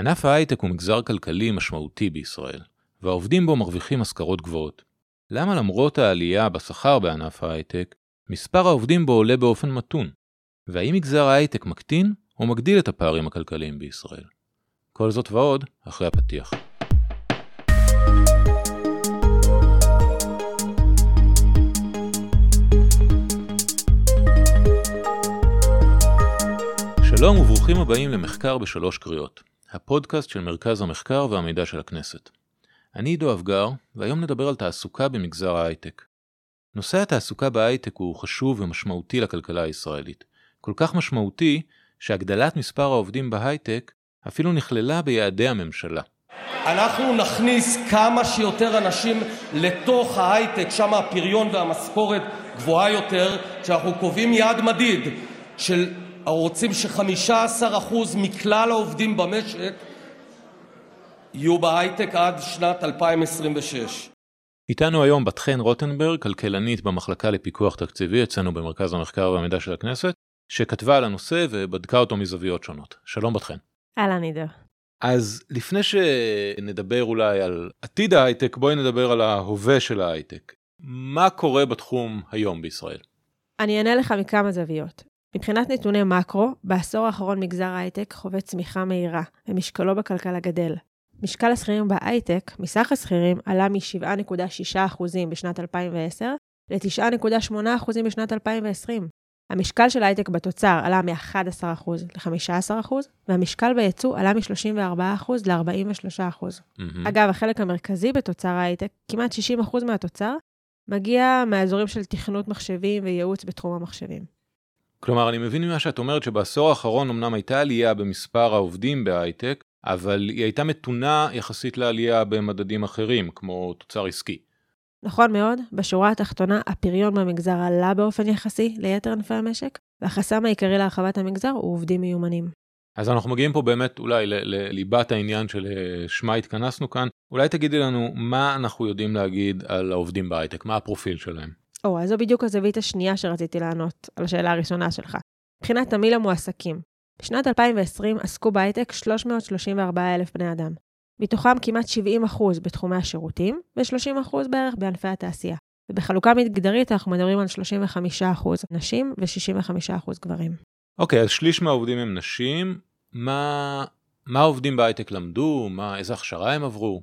ענף ההייטק הוא מגזר כלכלי משמעותי בישראל, והעובדים בו מרוויחים משכרות גבוהות. למה למרות העלייה בשכר בענף ההייטק, מספר העובדים בו עולה באופן מתון? והאם מגזר ההייטק מקטין או מגדיל את הפערים הכלכליים בישראל? כל זאת ועוד אחרי הפתיח. שלום וברוכים הבאים למחקר בשלוש קריאות, הפודקאסט של מרכז המחקר והמידע של הכנסת. אני עידו אבגר, והיום נדבר על תעסוקה במגזר ההייטק. נושא התעסוקה בהייטק הוא חשוב ומשמעותי לכלכלה הישראלית. כל כך משמעותי, שהגדלת מספר העובדים בהייטק אפילו נכללה ביעדי הממשלה. אנחנו נכניס כמה שיותר אנשים לתוך ההייטק, שם הפריון והמשכורת גבוהה יותר, כשאנחנו קובעים יעד מדיד של רוצים ש-15% מכלל העובדים במשק יהיו בהייטק עד שנת 2026. איתנו היום בת חן רוטנברג, כלכלנית במחלקה לפיקוח תקציבי אצלנו במרכז המחקר והמידע של הכנסת, שכתבה על הנושא ובדקה אותו מזוויות שונות. שלום בת חן. אהלן עידו. אז לפני שנדבר אולי על עתיד ההייטק, בואי נדבר על ההווה של ההייטק. מה קורה בתחום היום בישראל? אני אענה לך מכמה זוויות. מבחינת נתוני מקרו, בעשור האחרון מגזר ההייטק חווה צמיחה מהירה, ומשקלו בכלכלה גדל. משקל השכירים בהייטק, מסך השכירים, עלה מ-7.6% בשנת 2010 ל-9.8% בשנת 2020. המשקל של ההייטק בתוצר עלה מ-11% ל-15%, והמשקל בייצוא עלה מ-34% ל-43%. Mm-hmm. אגב, החלק המרכזי בתוצר ההייטק, כמעט 60% מהתוצר, מגיע מהאזורים של תכנות מחשבים וייעוץ בתחום המחשבים. כלומר, אני מבין ממה שאת אומרת שבעשור האחרון אמנם הייתה עלייה במספר העובדים בהייטק, אבל היא הייתה מתונה יחסית לעלייה במדדים אחרים, כמו תוצר עסקי. נכון מאוד, בשורה התחתונה, הפריון במגזר עלה באופן יחסי ליתר ענפי המשק, והחסם העיקרי להרחבת המגזר הוא עובדים מיומנים. אז אנחנו מגיעים פה באמת אולי לליבת העניין של אה, התכנסנו כאן. אולי תגידי לנו מה אנחנו יודעים להגיד על העובדים בהייטק, מה הפרופיל שלהם. או, אז זו בדיוק הזווית השנייה שרציתי לענות על השאלה הראשונה שלך. מבחינת תמיל המועסקים, בשנת 2020 עסקו בהייטק 334,000 בני אדם. מתוכם כמעט 70% בתחומי השירותים, ו-30% בערך בענפי התעשייה. ובחלוקה מגדרית אנחנו מדברים על 35% נשים ו-65% גברים. אוקיי, okay, אז שליש מהעובדים הם נשים. מה, מה העובדים בהייטק למדו? מה, איזה הכשרה הם עברו?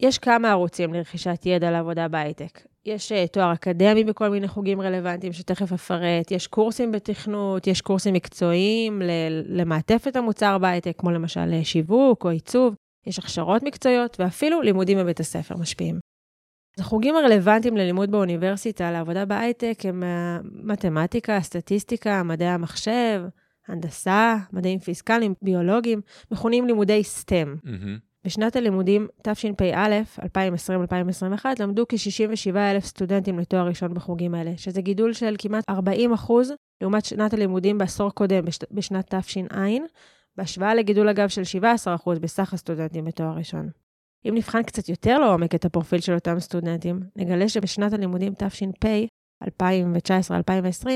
יש כמה ערוצים לרכישת ידע לעבודה בהייטק. יש uh, תואר אקדמי בכל מיני חוגים רלוונטיים שתכף אפרט, יש קורסים בתכנות, יש קורסים מקצועיים למעטפת המוצר בהייטק, כמו למשל אה, שיווק או עיצוב, יש הכשרות מקצועיות ואפילו לימודים בבית הספר משפיעים. אז החוגים הרלוונטיים ללימוד באוניברסיטה לעבודה בהייטק הם אה, מתמטיקה, סטטיסטיקה, מדעי המחשב, הנדסה, מדעים פיסקליים, ביולוגיים, מכונים לימודי STEM. Mm-hmm. בשנת הלימודים תשפ"א, 2020-2021, למדו כ-67,000 סטודנטים לתואר ראשון בחוגים האלה, שזה גידול של כמעט 40 לעומת שנת הלימודים בעשור קודם, בש... בשנת תש"ע, בהשוואה לגידול אגב של 17 בסך הסטודנטים בתואר ראשון. אם נבחן קצת יותר לעומק את הפרופיל של אותם סטודנטים, נגלה שבשנת הלימודים תש"פ, 2019-2020,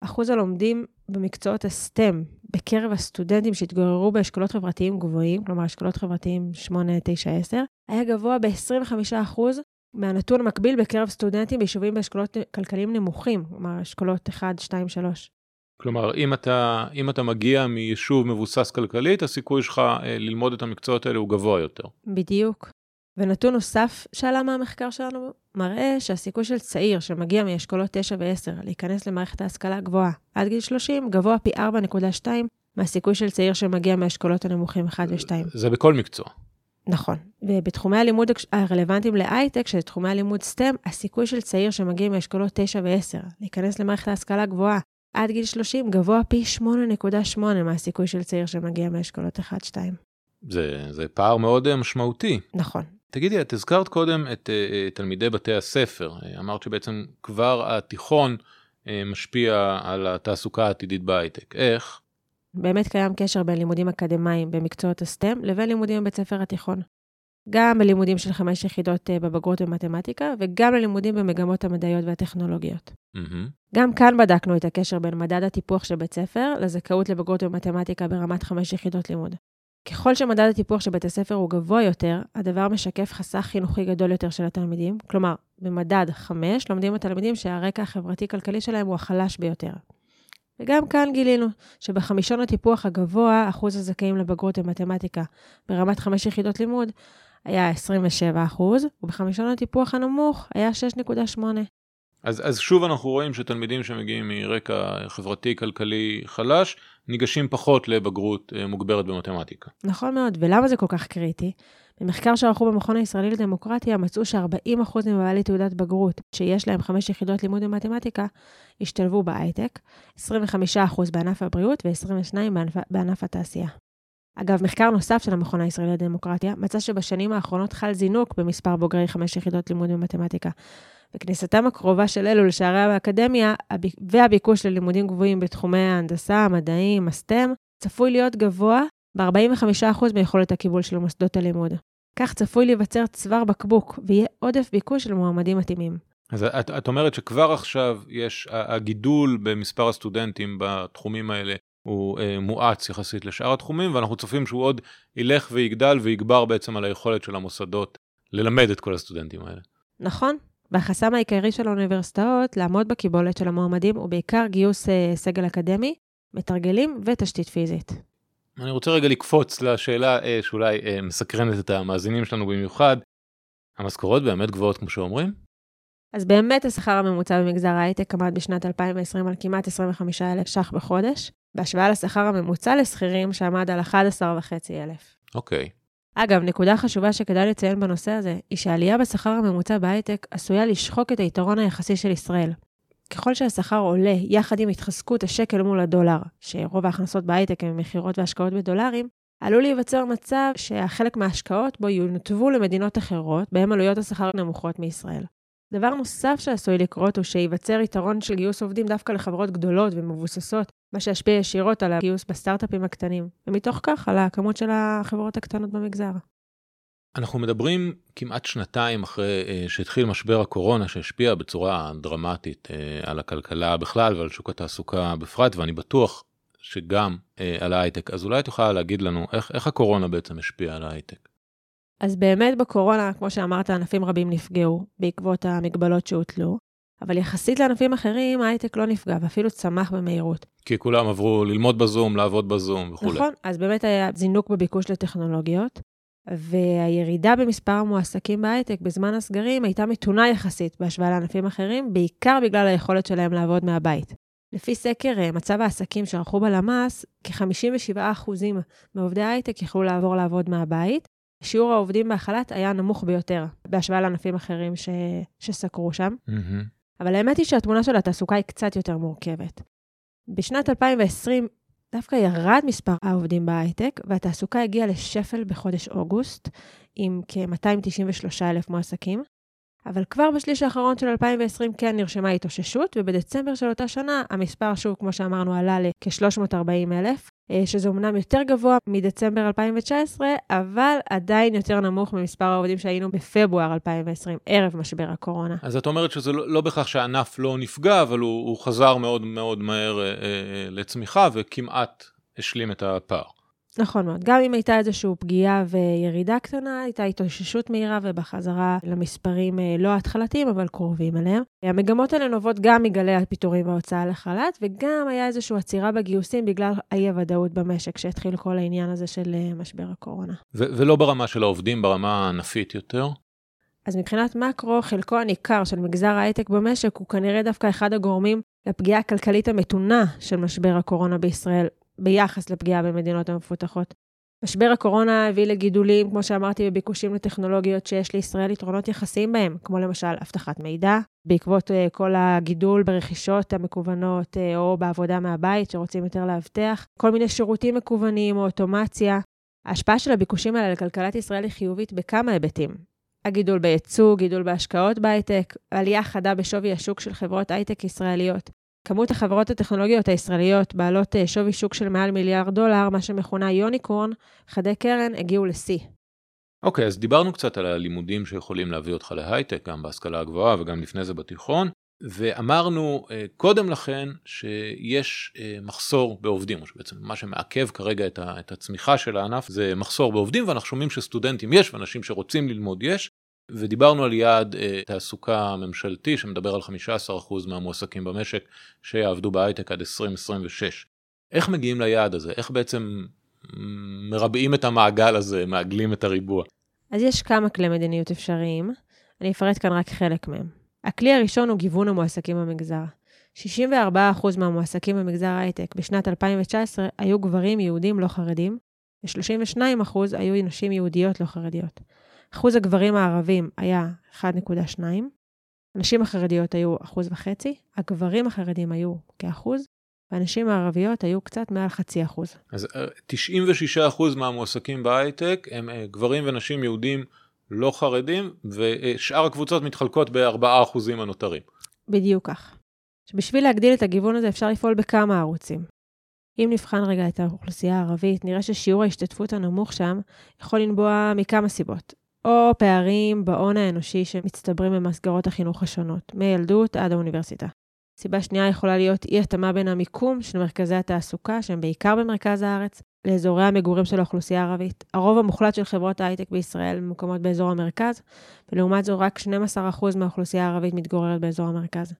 אחוז הלומדים במקצועות הסטם בקרב הסטודנטים שהתגוררו באשכולות חברתיים גבוהים, כלומר אשכולות חברתיים 8, 9, 10, היה גבוה ב-25% מהנתון המקביל בקרב סטודנטים ביישובים באשכולות כלכליים נמוכים, כלומר אשכולות 1, 2, 3. כלומר, אם אתה, אם אתה מגיע מיישוב מבוסס כלכלית, הסיכוי שלך אה, ללמוד את המקצועות האלה הוא גבוה יותר. בדיוק. ונתון נוסף שעלה מהמחקר שלנו מראה שהסיכוי של צעיר שמגיע מאשכולות 9 ו-10 להיכנס למערכת ההשכלה הגבוהה עד גיל 30 גבוה פי 4.2 מהסיכוי של צעיר שמגיע מאשכולות הנמוכים 1 ו-2. זה בכל מקצוע. נכון. ובתחומי הלימוד הרלוונטיים להייטק, שזה תחומי הלימוד STEM, הסיכוי של צעיר שמגיע מאשכולות 9 ו-10 להיכנס למערכת ההשכלה הגבוהה עד גיל 30 גבוה פי 8.8 מהסיכוי של צעיר שמגיע מאשכולות 1-2. זה, זה פער מאוד אה, משמעותי. נכון. תגידי, את הזכרת קודם את uh, תלמידי בתי הספר. אמרת שבעצם כבר התיכון משפיע על התעסוקה העתידית בהייטק. איך? באמת קיים קשר בין לימודים אקדמיים במקצועות הסטם לבין לימודים בבית ספר התיכון. גם בלימודים של חמש יחידות בבגרות במתמטיקה, וגם ללימודים במגמות המדעיות והטכנולוגיות. Mm-hmm. גם כאן בדקנו את הקשר בין מדד הטיפוח של בית ספר לזכאות לבגרות במתמטיקה ברמת חמש יחידות לימוד. ככל שמדד הטיפוח של בית הספר הוא גבוה יותר, הדבר משקף חסך חינוכי גדול יותר של התלמידים. כלומר, במדד 5 לומדים התלמידים שהרקע החברתי-כלכלי שלהם הוא החלש ביותר. וגם כאן גילינו שבחמישון הטיפוח הגבוה, אחוז הזכאים לבגרות במתמטיקה ברמת 5 יחידות לימוד היה 27 אחוז, ובחמישון הטיפוח הנמוך היה 6.8. אז, אז שוב אנחנו רואים שתלמידים שמגיעים מרקע חברתי-כלכלי חלש, ניגשים פחות לבגרות אה, מוגברת במתמטיקה. נכון מאוד, ולמה זה כל כך קריטי? במחקר שערכו במכון הישראלי לדמוקרטיה, מצאו ש-40% מבעלי תעודת בגרות, שיש להם 5 יחידות לימוד במתמטיקה, השתלבו בהייטק, 25% בענף הבריאות ו-22% בענף, בענף התעשייה. אגב, מחקר נוסף של המכון הישראלי לדמוקרטיה מצא שבשנים האחרונות חל זינוק במספר בוגרי 5 יחידות לימוד במתמטיקה. וכניסתם הקרובה של אלו לשערי האקדמיה והביקוש ללימודים גבוהים בתחומי ההנדסה, המדעים, הסטם, צפוי להיות גבוה ב-45% מיכולת הקיבול של מוסדות הלימוד. כך צפוי להיווצר צוואר בקבוק, ויהיה עודף ביקוש של מועמדים מתאימים. אז את, את אומרת שכבר עכשיו יש, הגידול במספר הסטודנטים בתחומים האלה הוא אה, מואץ יחסית לשאר התחומים, ואנחנו צופים שהוא עוד ילך ויגדל ויגבר בעצם על היכולת של המוסדות ללמד את כל הסטודנטים האלה. נכון, והחסם העיקרי של האוניברסיטאות לעמוד בקיבולת של המועמדים הוא בעיקר גיוס אה, סגל אקדמי, מתרגלים ותשתית פיזית. אני רוצה רגע לקפוץ לשאלה אה, שאולי אה, מסקרנת את המאזינים שלנו במיוחד. המשכורות באמת גבוהות כמו שאומרים? אז באמת השכר הממוצע במגזר ההייטק עמד בשנת 2020 על כמעט 25,000 ש"ח בחודש, בהשוואה לשכר הממוצע לשכירים שעמד על 11,500. אוקיי. Okay. אגב, נקודה חשובה שכדאי לציין בנושא הזה, היא שהעלייה בשכר הממוצע בהייטק עשויה לשחוק את היתרון היחסי של ישראל. ככל שהשכר עולה יחד עם התחזקות השקל מול הדולר, שרוב ההכנסות בהייטק הן מכירות והשקעות בדולרים, עלול להיווצר מצב שהחלק מההשקעות בו ינותבו למדינות אחרות, בהן עלויות השכר נמוכות מישראל. דבר נוסף שעשוי לקרות הוא שייווצר יתרון של גיוס עובדים דווקא לחברות גדולות ומבוססות, מה שישפיע ישירות על הגיוס בסטארט-אפים הקטנים, ומתוך כך על הכמות של החברות הקטנות במגזר. אנחנו מדברים כמעט שנתיים אחרי uh, שהתחיל משבר הקורונה שהשפיע בצורה דרמטית uh, על הכלכלה בכלל ועל שוק התעסוקה בפרט ואני בטוח שגם uh, על ההייטק אז אולי יכולה להגיד לנו איך, איך הקורונה בעצם השפיעה על ההייטק. אז באמת בקורונה, כמו שאמרת, ענפים רבים נפגעו בעקבות המגבלות שהוטלו, אבל יחסית לענפים אחרים, ההייטק לא נפגע ואפילו צמח במהירות. כי כולם עברו ללמוד בזום, לעבוד בזום וכולי. נכון, אז באמת היה זינוק בביקוש לטכנולוגיות, והירידה במספר המועסקים בהייטק בזמן הסגרים הייתה מתונה יחסית בהשוואה לענפים אחרים, בעיקר בגלל היכולת שלהם לעבוד מהבית. לפי סקר אה, מצב העסקים שערכו בלמ"ס, כ-57% מעובדי ההייטק יכלו לעבור לעבוד מהבית, שיעור העובדים בהחל"ת היה נמוך ביותר, בהשוואה לענפים אחרים ש... שסקרו שם. Mm-hmm. אבל האמת היא שהתמונה של התעסוקה היא קצת יותר מורכבת. בשנת 2020 דווקא ירד מספר העובדים בהייטק, והתעסוקה הגיעה לשפל בחודש אוגוסט, עם כ-293,000 מועסקים. אבל כבר בשליש האחרון של 2020 כן נרשמה התאוששות, ובדצמבר של אותה שנה המספר שוב, כמו שאמרנו, עלה לכ-340,000, אה, שזה אומנם יותר גבוה מדצמבר 2019, אבל עדיין יותר נמוך ממספר העובדים שהיינו בפברואר 2020, ערב משבר הקורונה. אז את אומרת שזה לא, לא בהכרח שהענף לא נפגע, אבל הוא, הוא חזר מאוד מאוד מהר אה, אה, לצמיחה וכמעט השלים את הפער. נכון מאוד. גם אם הייתה איזושהי פגיעה וירידה קטנה, הייתה התאוששות מהירה ובחזרה למספרים אה, לא ההתחלתיים, אבל קרובים אליהם. המגמות האלה נובעות גם מגלי הפיטורים וההוצאה לחל"ת, וגם היה איזושהי עצירה בגיוסים בגלל האי-הוודאות במשק, שהתחיל כל העניין הזה של אה, משבר הקורונה. ולא ברמה של העובדים, ברמה הענפית יותר? אז מבחינת מקרו, חלקו הניכר של מגזר ההייטק במשק הוא כנראה דווקא אחד הגורמים לפגיעה הכלכלית המתונה של משבר הקורונה בישראל, ביחס לפגיעה במדינות המפותחות. משבר הקורונה הביא לגידולים, כמו שאמרתי, בביקושים לטכנולוגיות שיש לישראל יתרונות יחסיים בהם, כמו למשל אבטחת מידע, בעקבות uh, כל הגידול ברכישות המקוונות uh, או בעבודה מהבית שרוצים יותר לאבטח, כל מיני שירותים מקוונים או אוטומציה. ההשפעה של הביקושים האלה לכלכלת ישראל היא חיובית בכמה היבטים. הגידול בייצוא, גידול בהשקעות בהייטק, עלייה חדה בשווי השוק של חברות הייטק ישראליות, כמות החברות הטכנולוגיות הישראליות בעלות אה, שווי שוק של מעל מיליארד דולר, מה שמכונה יוניקורן, חדי קרן, הגיעו לשיא. אוקיי, okay, אז דיברנו קצת על הלימודים שיכולים להביא אותך להייטק, גם בהשכלה הגבוהה וגם לפני זה בתיכון. ואמרנו אה, קודם לכן שיש אה, מחסור בעובדים, או שבעצם מה שמעכב כרגע את הצמיחה של הענף זה מחסור בעובדים, ואנחנו שומעים שסטודנטים יש ואנשים שרוצים ללמוד יש, ודיברנו על יעד אה, תעסוקה ממשלתי שמדבר על 15% מהמועסקים במשק שיעבדו בהייטק עד 2026. איך מגיעים ליעד הזה? איך בעצם מרבעים את המעגל הזה, מעגלים את הריבוע? אז יש כמה כלי מדיניות אפשריים, אני אפרט כאן רק חלק מהם. הכלי הראשון הוא גיוון המועסקים במגזר. 64% מהמועסקים במגזר ההייטק בשנת 2019 היו גברים יהודים לא חרדים, ו-32% היו נשים יהודיות לא חרדיות. אחוז הגברים הערבים היה 1.2, הנשים החרדיות היו 1.5%, הגברים החרדים היו כאחוז, והנשים הערביות היו קצת מעל חצי אחוז. אז 96% אה, מהמועסקים בהייטק הם אה, גברים ונשים יהודים לא חרדים, ושאר הקבוצות מתחלקות ב-4% הנותרים. בדיוק כך. שבשביל להגדיל את הגיוון הזה אפשר לפעול בכמה ערוצים. אם נבחן רגע את האוכלוסייה הערבית, נראה ששיעור ההשתתפות הנמוך שם יכול לנבוע מכמה סיבות. או פערים בהון האנושי שמצטברים במסגרות החינוך השונות, מילדות עד האוניברסיטה. סיבה שנייה יכולה להיות אי-התאמה בין המיקום של מרכזי התעסוקה, שהם בעיקר במרכז הארץ, לאזורי המגורים של האוכלוסייה הערבית. הרוב המוחלט של חברות ההייטק בישראל ממוקמות באזור המרכז, ולעומת זו רק 12% מהאוכלוסייה הערבית מתגוררת באזור המרכז.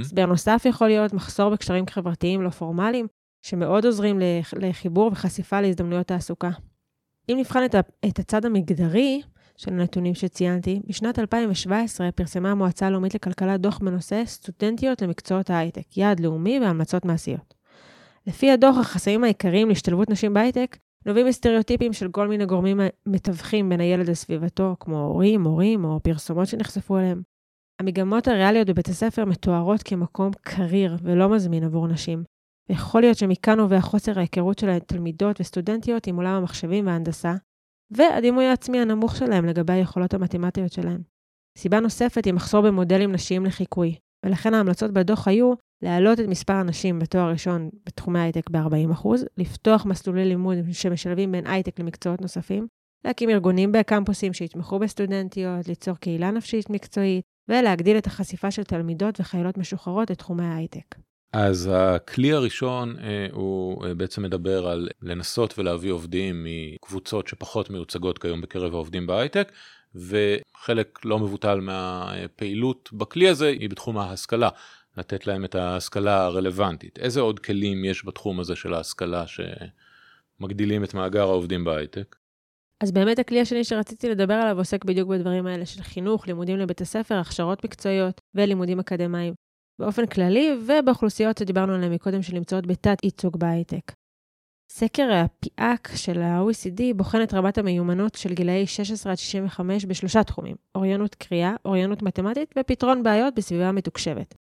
הסבר mm-hmm. נוסף יכול להיות מחסור בקשרים חברתיים לא פורמליים, שמאוד עוזרים לחיבור וחשיפה להזדמנויות תעסוקה. אם נבחן את הצד המגדרי, של הנתונים שציינתי, בשנת 2017 פרסמה המועצה הלאומית לכלכלה דוח בנושא סטודנטיות למקצועות ההייטק, יעד לאומי והמלצות מעשיות. לפי הדוח, החסמים העיקריים להשתלבות נשים בהייטק נובעים מסטריאוטיפים של כל מיני גורמים מתווכים בין הילד לסביבתו, כמו הורים, מורים או פרסומות שנחשפו אליהם. המגמות הריאליות בבית הספר מתוארות כמקום קריר ולא מזמין עבור נשים, ויכול להיות שמכאן נובע חוסר ההיכרות של התלמידות וסטודנטיות עם עולם המחשבים וההנדסה, והדימוי העצמי הנמוך שלהם לגבי היכולות המתמטיות שלהם. סיבה נוספת היא מחסור במודלים נשיים לחיקוי, ולכן ההמלצות בדוח היו להעלות את מספר הנשים בתואר ראשון בתחומי הייטק ב-40%, לפתוח מסלולי לימוד שמשלבים בין הייטק למקצועות נוספים, להקים ארגונים בקמפוסים שיתמכו בסטודנטיות, ליצור קהילה נפשית מקצועית, ולהגדיל את החשיפה של תלמידות וחיילות משוחררות לתחומי ההייטק. אז הכלי הראשון אה, הוא אה, בעצם מדבר על לנסות ולהביא עובדים מקבוצות שפחות מיוצגות כיום בקרב העובדים בהייטק, וחלק לא מבוטל מהפעילות בכלי הזה היא בתחום ההשכלה, לתת להם את ההשכלה הרלוונטית. איזה עוד כלים יש בתחום הזה של ההשכלה שמגדילים את מאגר העובדים בהייטק? אז באמת הכלי השני שרציתי לדבר עליו עוסק בדיוק בדברים האלה של חינוך, לימודים לבית הספר, הכשרות מקצועיות ולימודים אקדמיים. באופן כללי, ובאוכלוסיות שדיברנו עליהן מקודם, שנמצאות בתת ייצוג בהייטק. סקר הפיאק של ה-OECD בוחן את רמת המיומנות של גילאי 16 עד 65 בשלושה תחומים, אוריינות קריאה, אוריינות מתמטית ופתרון בעיות בסביבה מתוקשבת.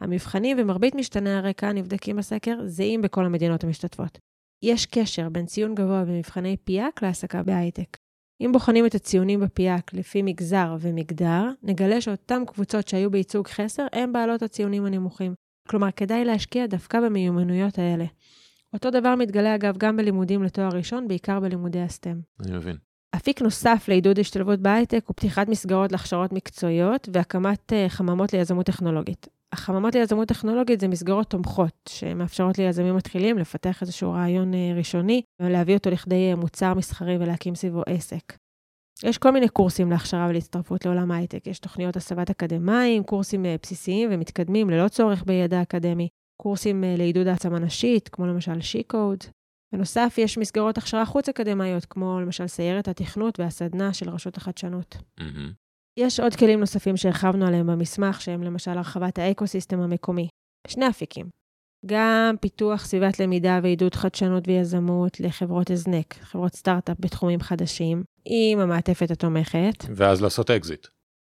המבחנים ומרבית משתני הרקע הנבדקים בסקר זהים בכל המדינות המשתתפות. יש קשר בין ציון גבוה במבחני פיאק להעסקה בהייטק. אם בוחנים את הציונים בפיאק לפי מגזר ומגדר, נגלה שאותן קבוצות שהיו בייצוג חסר הן בעלות הציונים הנמוכים. כלומר, כדאי להשקיע דווקא במיומנויות האלה. אותו דבר מתגלה אגב גם בלימודים לתואר ראשון, בעיקר בלימודי הסטם. אני מבין. אפיק נוסף לעידוד השתלבות בהייטק הוא פתיחת מסגרות להכשרות מקצועיות והקמת uh, חממות ליזמות טכנולוגית. החממות ליזמות טכנולוגית זה מסגרות תומכות, שמאפשרות ליזמים מתחילים לפתח איזשהו רעיון uh, ראשוני, ולהביא אותו לכדי uh, מוצר מסחרי ולהקים סביבו עסק. יש כל מיני קורסים להכשרה ולהצטרפות לעולם ההייטק. יש תוכניות הסבת אקדמאים, קורסים אה, בסיסיים ומתקדמים ללא צורך בידע אקדמי, קורסים לעידוד העצמה נשית, כמו למשל She Codes. בנוסף, יש מסגרות הכשרה חוץ-אקדמאיות, כמו למשל סיירת התכנות והסדנה של רשות החדשנות. Mm-hmm. יש עוד כלים נוספים שהרחבנו עליהם במסמך, שהם למשל הרחבת ה ecosystem המקומי. שני אפיקים. גם פיתוח סביבת למידה ועידוד חדשנות ויזמות לחברות הזנק, חברות סטארט-אפ בתחומים חדשים, עם המעטפת התומכת. ואז לעשות אקזיט.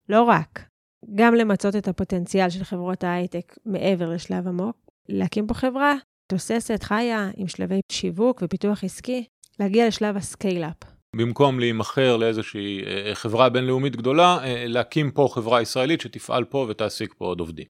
לא רק, גם למצות את הפוטנציאל של חברות ההייטק מעבר לשלב עמוק, להקים פה חברה תוססת, חיה, עם שלבי שיווק ופיתוח עסקי, להגיע לשלב ה scale-up. במקום להימכר לאיזושהי אה, חברה בינלאומית גדולה, אה, להקים פה חברה ישראלית שתפעל פה ותעסיק פה עוד עובדים.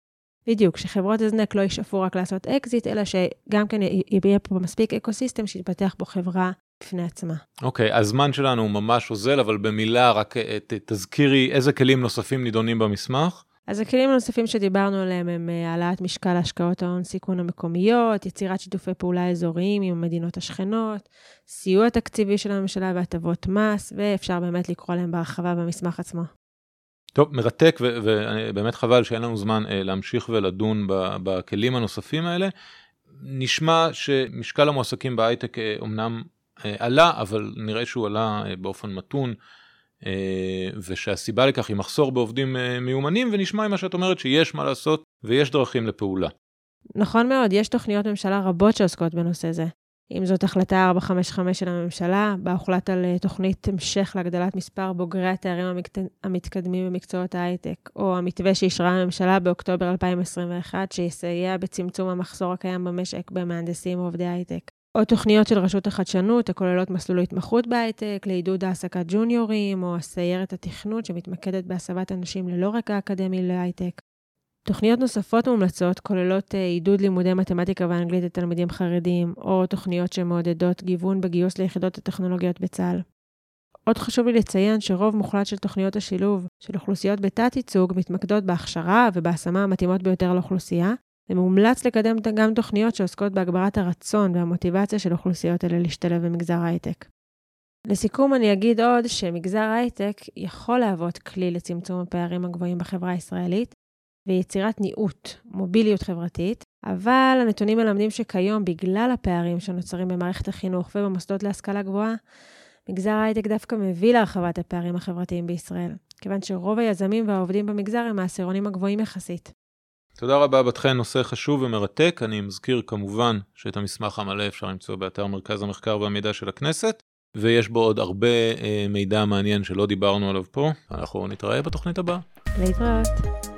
בדיוק, שחברות הזנק לא ישאפו רק לעשות אקזיט, אלא שגם כן יהיה פה מספיק ecosystem שיתפתח פה חברה בפני עצמה. אוקיי, okay, הזמן שלנו ממש אוזל, אבל במילה רק אה, תזכירי איזה כלים נוספים נידונים במסמך. אז הכלים הנוספים שדיברנו עליהם הם אה, העלאת משקל השקעות ההון סיכון המקומיות, יצירת שיתופי פעולה אזוריים עם המדינות השכנות, סיוע תקציבי של הממשלה והטבות מס, ואפשר באמת לקרוא להם בהרחבה במסמך עצמו. טוב, מרתק, ובאמת חבל שאין לנו זמן אה, להמשיך ולדון בכלים הנוספים האלה. נשמע שמשקל המועסקים בהייטק אומנם עלה, אבל נראה שהוא עלה באופן מתון. אה, ושהסיבה לכך היא מחסור בעובדים אה, מיומנים, ונשמע ממה שאת אומרת שיש מה לעשות ויש דרכים לפעולה. נכון מאוד, יש תוכניות ממשלה רבות שעוסקות בנושא זה. אם זאת החלטה 455 של הממשלה, בה הוחלט על אה, תוכנית המשך להגדלת מספר בוגרי התארים המתקדמים במקצועות ההייטק, או המתווה שאישרה הממשלה באוקטובר 2021, שיסייע בצמצום המחסור הקיים במשק במהנדסים ועובדי הייטק. או תוכניות של רשות החדשנות הכוללות מסלול התמחות בהייטק, לעידוד העסקת ג'וניורים, או הסיירת התכנות שמתמקדת בהסבת אנשים ללא רקע אקדמי להייטק. תוכניות נוספות מומלצות כוללות אה, עידוד לימודי מתמטיקה ואנגלית לתלמידים חרדים, או תוכניות שמעודדות גיוון בגיוס ליחידות הטכנולוגיות בצה"ל. עוד חשוב לי לציין שרוב מוחלט של תוכניות השילוב של אוכלוסיות בתת-ייצוג מתמקדות בהכשרה ובהשמה המתאימות ביותר לאוכלוסייה, ומומלץ לקדם גם תוכניות שעוסקות בהגברת הרצון והמוטיבציה של אוכלוסיות אלה להשתלב במגזר ההייטק. לסיכום אני אגיד עוד שמגזר ההייטק יכול להוות כלי לצמצום הפערים הגבוהים בחברה הישראלית ויצירת ניעות, מוביליות חברתית, אבל הנתונים מלמדים שכיום, בגלל הפערים שנוצרים במערכת החינוך ובמוסדות להשכלה גבוהה, מגזר ההייטק דווקא מביא להרחבת הפערים החברתיים בישראל, כיוון שרוב היזמים והעובדים במגזר הם העשירונים הגבוהים יחסית. תודה רבה בת חן, נושא חשוב ומרתק. אני מזכיר כמובן שאת המסמך המלא אפשר למצוא באתר מרכז המחקר והמידע של הכנסת, ויש בו עוד הרבה אה, מידע מעניין שלא דיברנו עליו פה. אנחנו נתראה בתוכנית הבאה. להתראות.